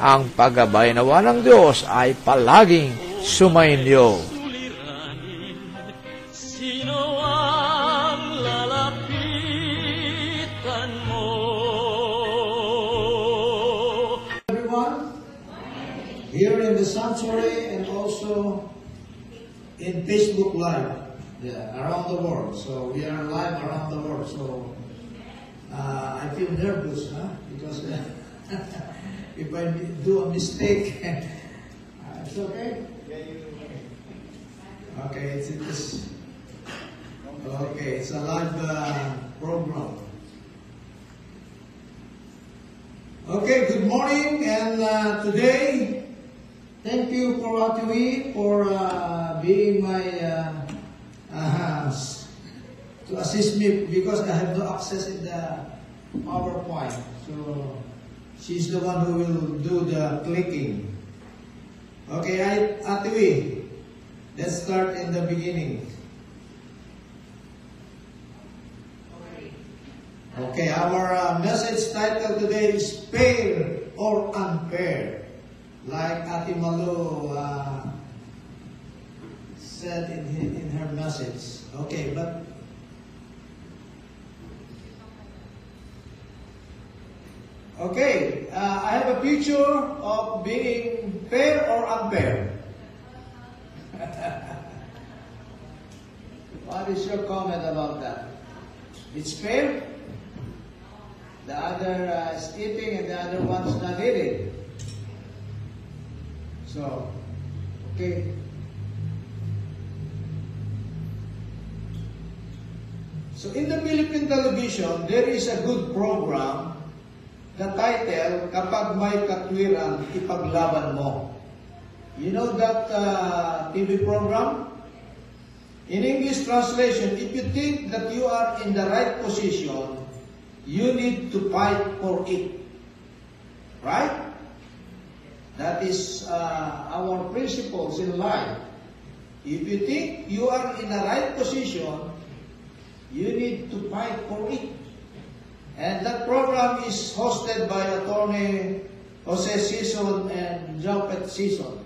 Ang paggabay nawa ng Diyos ay palaging sumainyo. Sino ang lalapitan mo? everyone here in the sanctuary and also in Facebook Live yeah, around the world. So we are live around the world. So uh, I feel nervous, huh? Because if I do a mistake, uh, it's okay. Okay, it's, it's okay. It's a live uh, program. Okay, good morning, and uh, today, thank you for Atui for uh, being my uh, uh, to assist me because I have no access in the PowerPoint. So she's the one who will do the clicking. Okay, I, Atui, let's start in the beginning. Okay, our uh, message title today is Fair or Unfair. Like Ati Malu uh, said in, in her message. Okay, but Okay, uh, I have a picture of being fair or unfair. what is your comment about that? It's fair? The other uh, is eating and the other one's not eating. So, okay. So in the Philippine television, there is a good program. The title, Kapag May Katwiran, Ipaglaban Mo. You know that uh, TV program? In English translation, if you think that you are in the right position, you need to fight for it. Right? That is uh, our principles in life. If you think you are in the right position, you need to fight for it. And that program is hosted by attorney Jose Sison and Jopet Sison.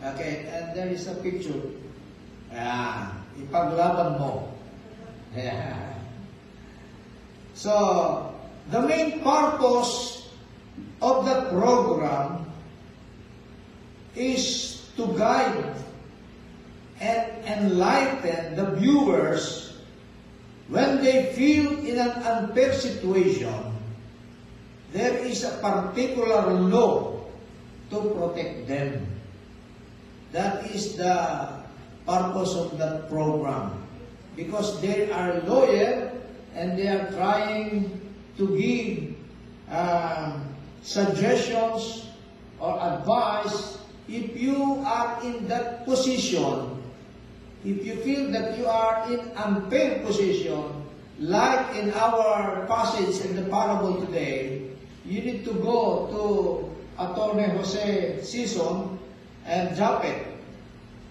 Okay, and there is a picture. Ah, ipaglaban mo. Yeah. So, the main purpose of that program is to guide and enlighten the viewers when they feel in an unfair situation, there is a particular law to protect them. That is the purpose of that program. Because they are lawyer and they are trying to give um, suggestions or advice if you are in that position if you feel that you are in unfair position, like in our passage in the parable today, you need to go to Attorney Jose Sison and Japet.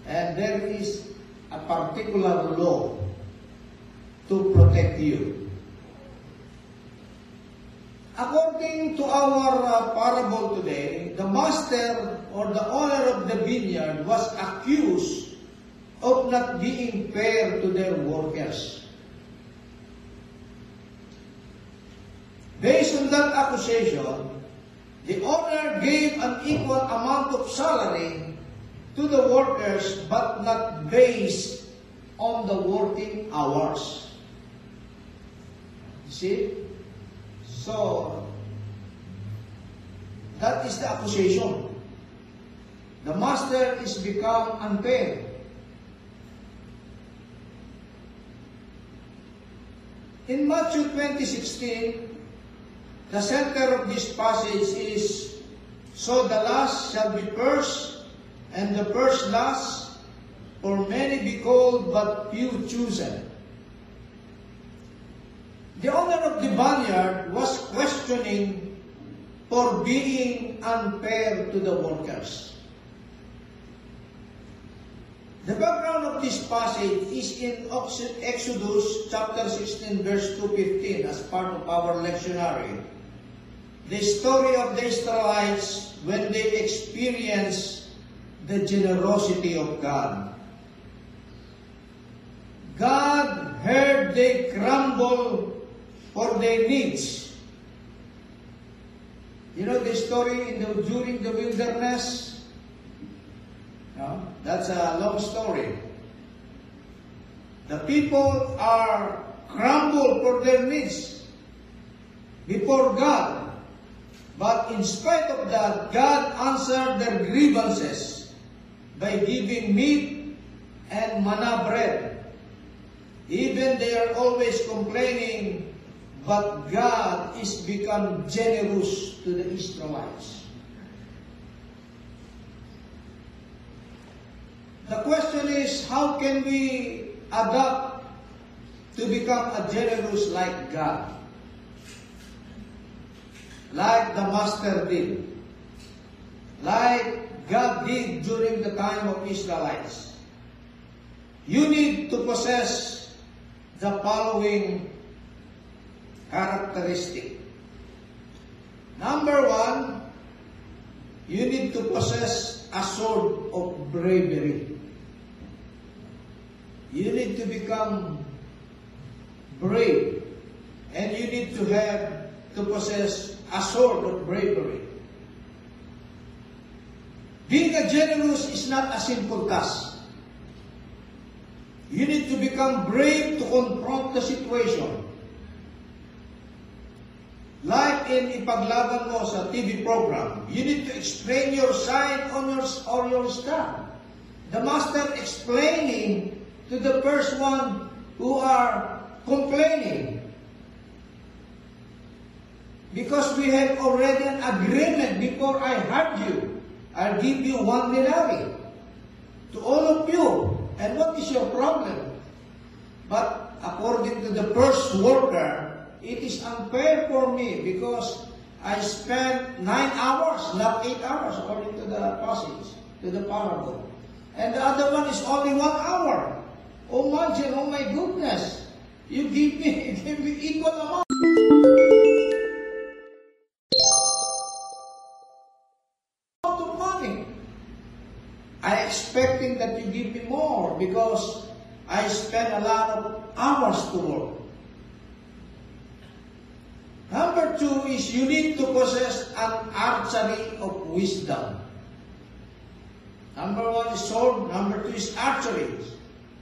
And there is a particular law to protect you. According to our uh, parable today, the master or the owner of the vineyard was accused of not being fair to their workers. Based on that accusation, the owner gave an equal amount of salary to the workers but not based on the working hours. See? So, that is the accusation. The master is become unfair. In Matthew 20:16, the center of this passage is, So the last shall be first, and the first last, for many be called, but few chosen. The owner of the vineyard was questioning for being unfair to the workers. The background of this passage is in Exodus chapter 16 verse 215 as part of our lectionary. The story of the Israelites when they experience the generosity of God. God heard they grumble for their needs. You know the story in the, during the wilderness? No? That's a long story. The people are crumbled for their needs before God. But in spite of that, God answered their grievances by giving meat and manna bread. Even they are always complaining, but God is become generous to the Israelites. The question is, how can we adapt to become a generous like God? Like the Master did. Like God did during the time of Israelites. You need to possess the following characteristic. Number one, you need to possess a sword of bravery. You need to become brave. And you need to have, to possess a sword of bravery. Being a generous is not a simple task. You need to become brave to confront the situation. Like in ipaglaban mo sa TV program, you need to explain your side on your, or your stand. The master explaining to the first one who are complaining. Because we have already an agreement before I hurt you. I'll give you one denari to all of you. And what is your problem? But according to the first worker, it is unfair for me because I spent nine hours, not eight hours, according to the passage, to the parable. And the other one is only one hour. Oh imagine, oh my goodness, you give me, give me equal amount. of money. I expecting that you give me more because I spend a lot of hours to work. Number two is you need to possess an archery of wisdom. Number one is sword, number two is archery.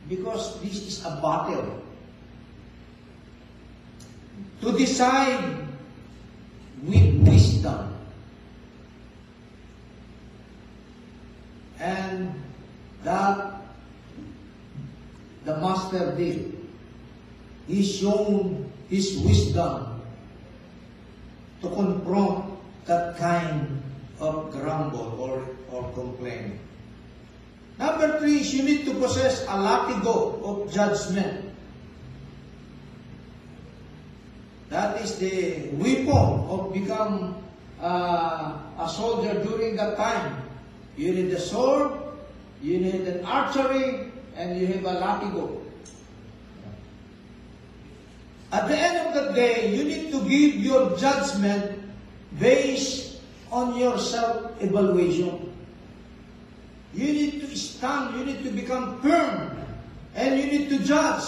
Because this is a battle. To decide with wisdom. And that the master did. He shown his wisdom to confront that kind of grumble or, or complaint. Number three is you need to possess a latigo of judgment. That is the weapon of become uh, a soldier during that time. You need a sword, you need an archery, and you have a latigo. At the end of the day, you need to give your judgment based on your self-evaluation. You need to stand, you need to become firm, and you need to judge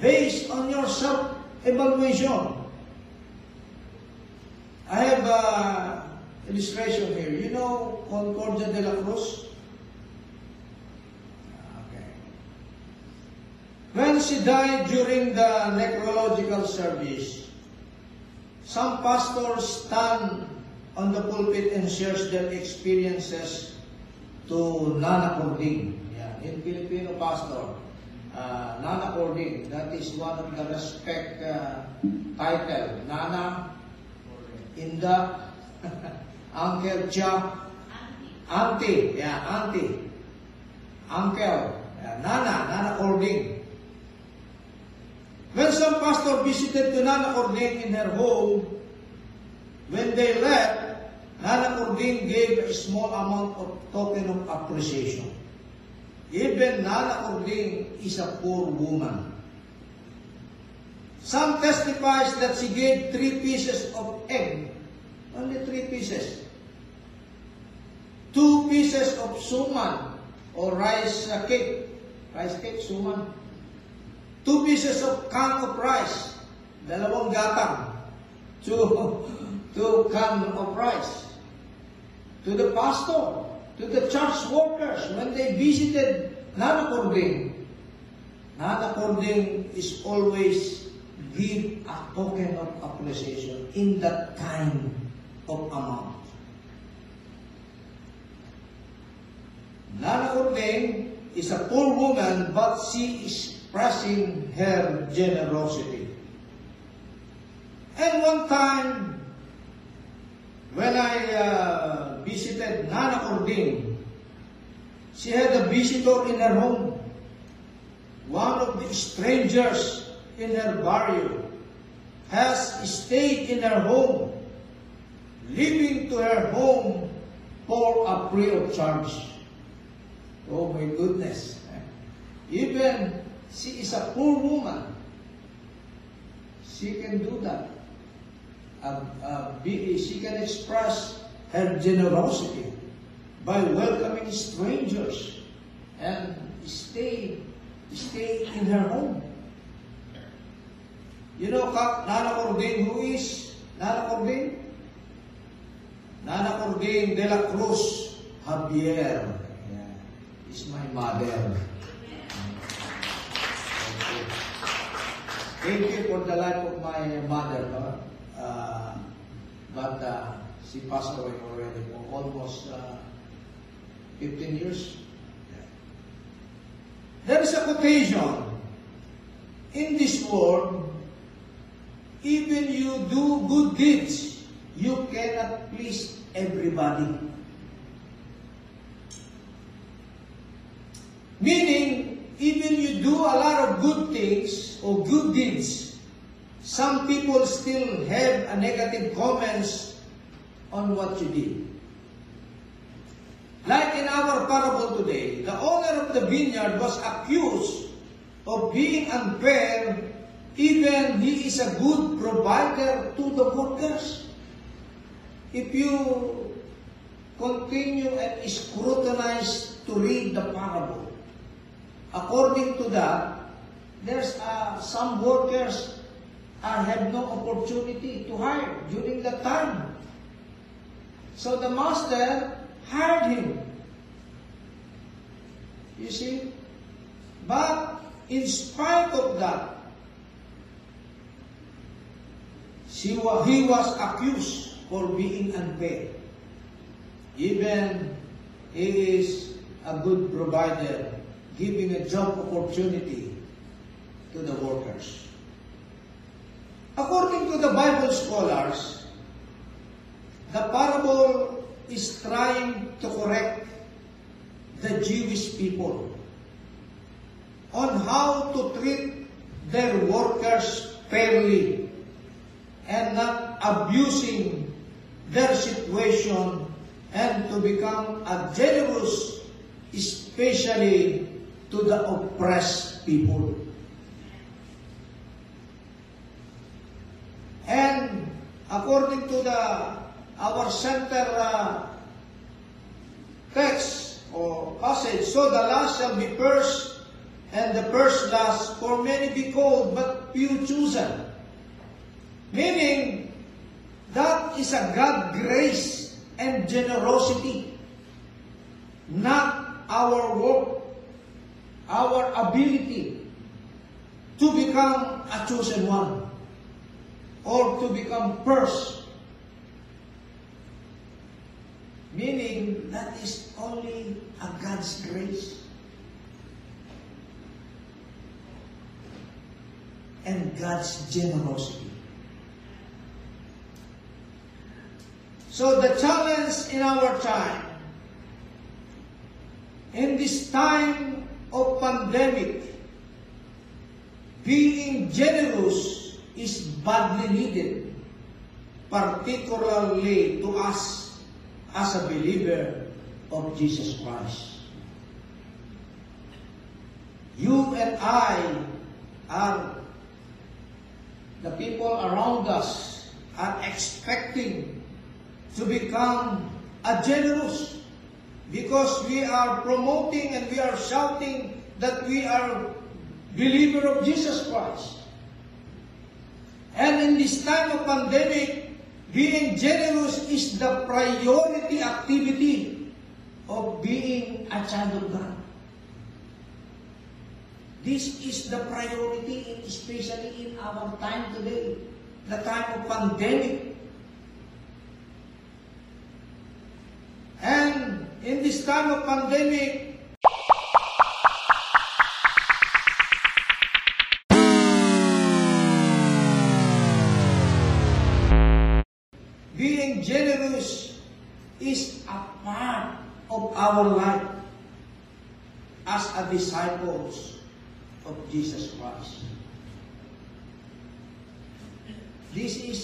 based on your self-evaluation. I have a illustration here. You know Concordia de la Cruz? Okay. When she died during the necrological service, some pastors stand on the pulpit and shares their experiences to Nana Cording. Yeah, in Filipino pastor, uh, Nana Cording, that is one of the respect uh, title. Nana, Inda, Uncle Cha, auntie, yeah, auntie, uncle, yeah, Nana, Nana Cording. When some pastor visited to Nana Cording in her home, when they left, Nana Cording gave a small amount of token of appreciation. Even Nana Cording is a poor woman. Some testifies that she gave three pieces of egg. Only three pieces. Two pieces of suman or rice cake. Rice cake, suman. Two pieces of can of rice. Dalawang gatang. Two, two can of rice. To the pastor, to the church workers, when they visited Nana Cording, Nana Cording is always give a token of appreciation in that kind of amount. Nana Cording is a poor woman, but she is expressing her generosity. And one time, when I uh, visited Nana Cording, she had a visitor in her home. One of the strangers in her barrio has stayed in her home, living to her home for a free of charge. Oh my goodness. Even she is a poor woman. She can do that. Uh, uh, she can express her generosity by welcoming strangers and stay, stay in her home. You know Nana Cording, who is Nana Cording? Nana Cording de la Cruz Javier. Yeah. Is my mother. Thank you for the life of my mother. Uh, but uh, she passed away already for almost uh, 15 years. There is a quotation in this world even you do good deeds, you cannot please everybody. Meaning, even you do a lot of good things or good deeds, some people still have a negative comments on what you did. Like in our parable today, the owner of the vineyard was accused of being unfair even he is a good provider to the workers. If you continue and scrutinize to read the parable, according to that, there's uh, some workers are, have no opportunity to hire during that time. So the master hired him. You see? But in spite of that, She wa- he was accused for being unfair. Even he is a good provider, giving a job opportunity to the workers. According to the Bible scholars, the parable is trying to correct the Jewish people on how to treat their workers fairly and not abusing their situation and to become a generous, especially to the oppressed people. And according to the our center uh, text or passage, so the last shall be first, and the first last, for many be called, but few chosen. Meaning, that is a God grace and generosity, not our work, our ability to become a chosen one or to become first. Meaning, that is only a God's grace. And God's generosity. So the challenge in our time In this time of pandemic, being generous is badly needed, particularly to us as a believer of Jesus Christ. You and I are the people around us are expecting to become a generous because we are promoting and we are shouting that we are believer of Jesus Christ. And in this time of pandemic, being generous is the priority activity of being a child of God. This is the priority, especially in our time today, the time of pandemic. And in this time of pandemic, generous is a part of our life as a disciples of Jesus Christ. This is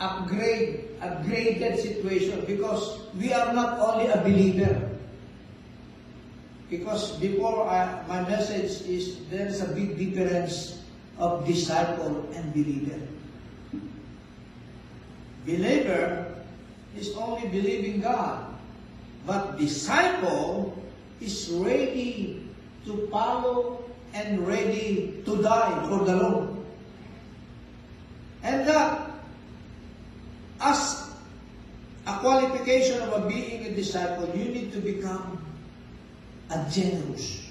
upgrade, upgraded situation because we are not only a believer. Because before I, my message is there is a big difference of disciple and believer. Believer is only believing God, but disciple is ready to follow and ready to die for the Lord. And that, as a qualification of a being a disciple, you need to become a generous.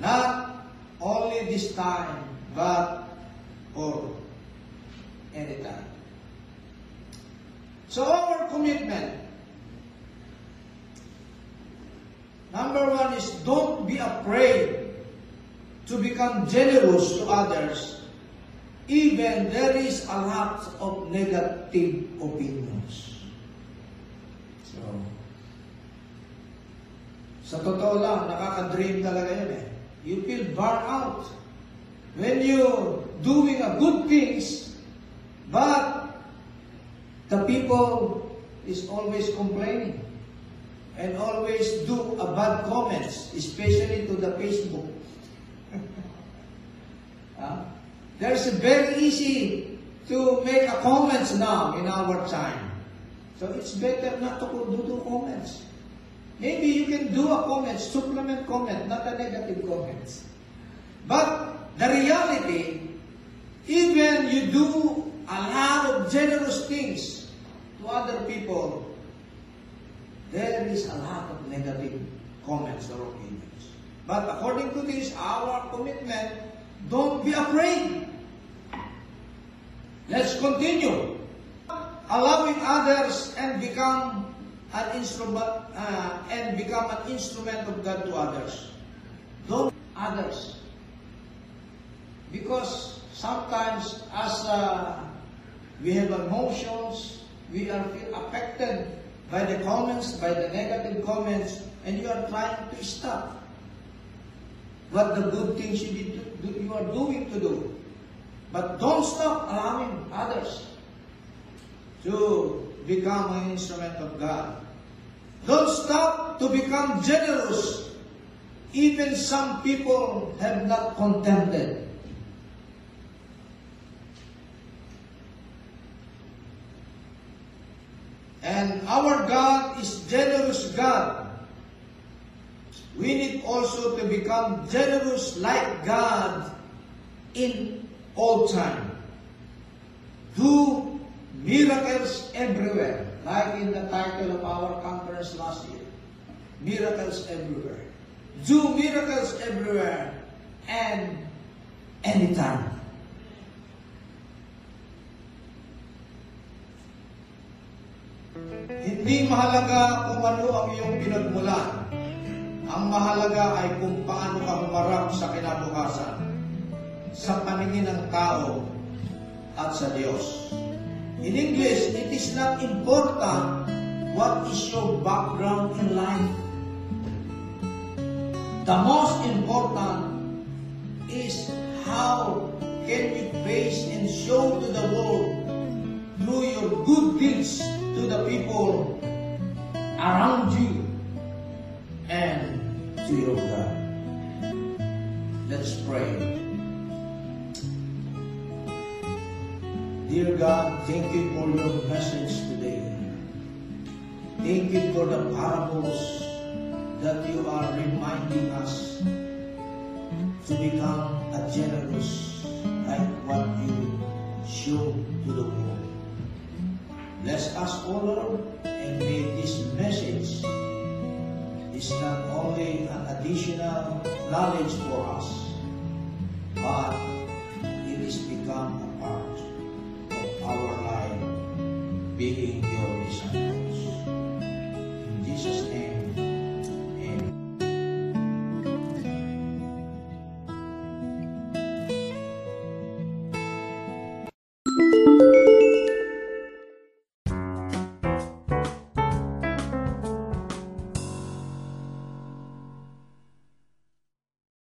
Not only this time, but for anytime. So our commitment, number one is don't be afraid to become generous to others even there is a lot of negative opinions. So, sa totoo lang, nakaka-dream talaga yun eh. You feel burnt out when you doing a good things, but the people is always complaining and always do a bad comments, especially to the Facebook. Huh? There's a very easy to make a comments now in our time. So it's better not to do, do comments. Maybe you can do a comment, supplement comment, not a negative comments. But the reality, even you do a lot of generous things to other people, there is a lot of negative comments or opinions. But according to this, our commitment, don't be afraid. Let's continue. Allowing others and become an instrument uh, and become an instrument of God to others. Don't others. Because sometimes as uh, we have emotions, we are feel affected by the comments, by the negative comments, and you are trying to stop what the good things you, did to, you are doing to do. But don't stop allowing others to become an instrument of God. Don't stop to become generous. Even some people have not contented. And our God is generous God. We need also to become generous like God in all time. Do miracles everywhere, like in the title of our conference last year. Miracles everywhere. Do miracles everywhere and anytime. Hindi mahalaga kung ano ang iyong pinagmulan. Ang mahalaga ay kung paano ka humarap sa kinabukasan sa paningin ng tao at sa Diyos. In English, it is not important what is your background in life. The most important is how can you face and show to the world through your good deeds to the people around you and to your God. Let's pray. Dear God, thank you for your message today. Thank you for the parables that you are reminding us to become a generous like what you show to the world. Bless us, O Lord, and may this message is not only an additional knowledge for us, but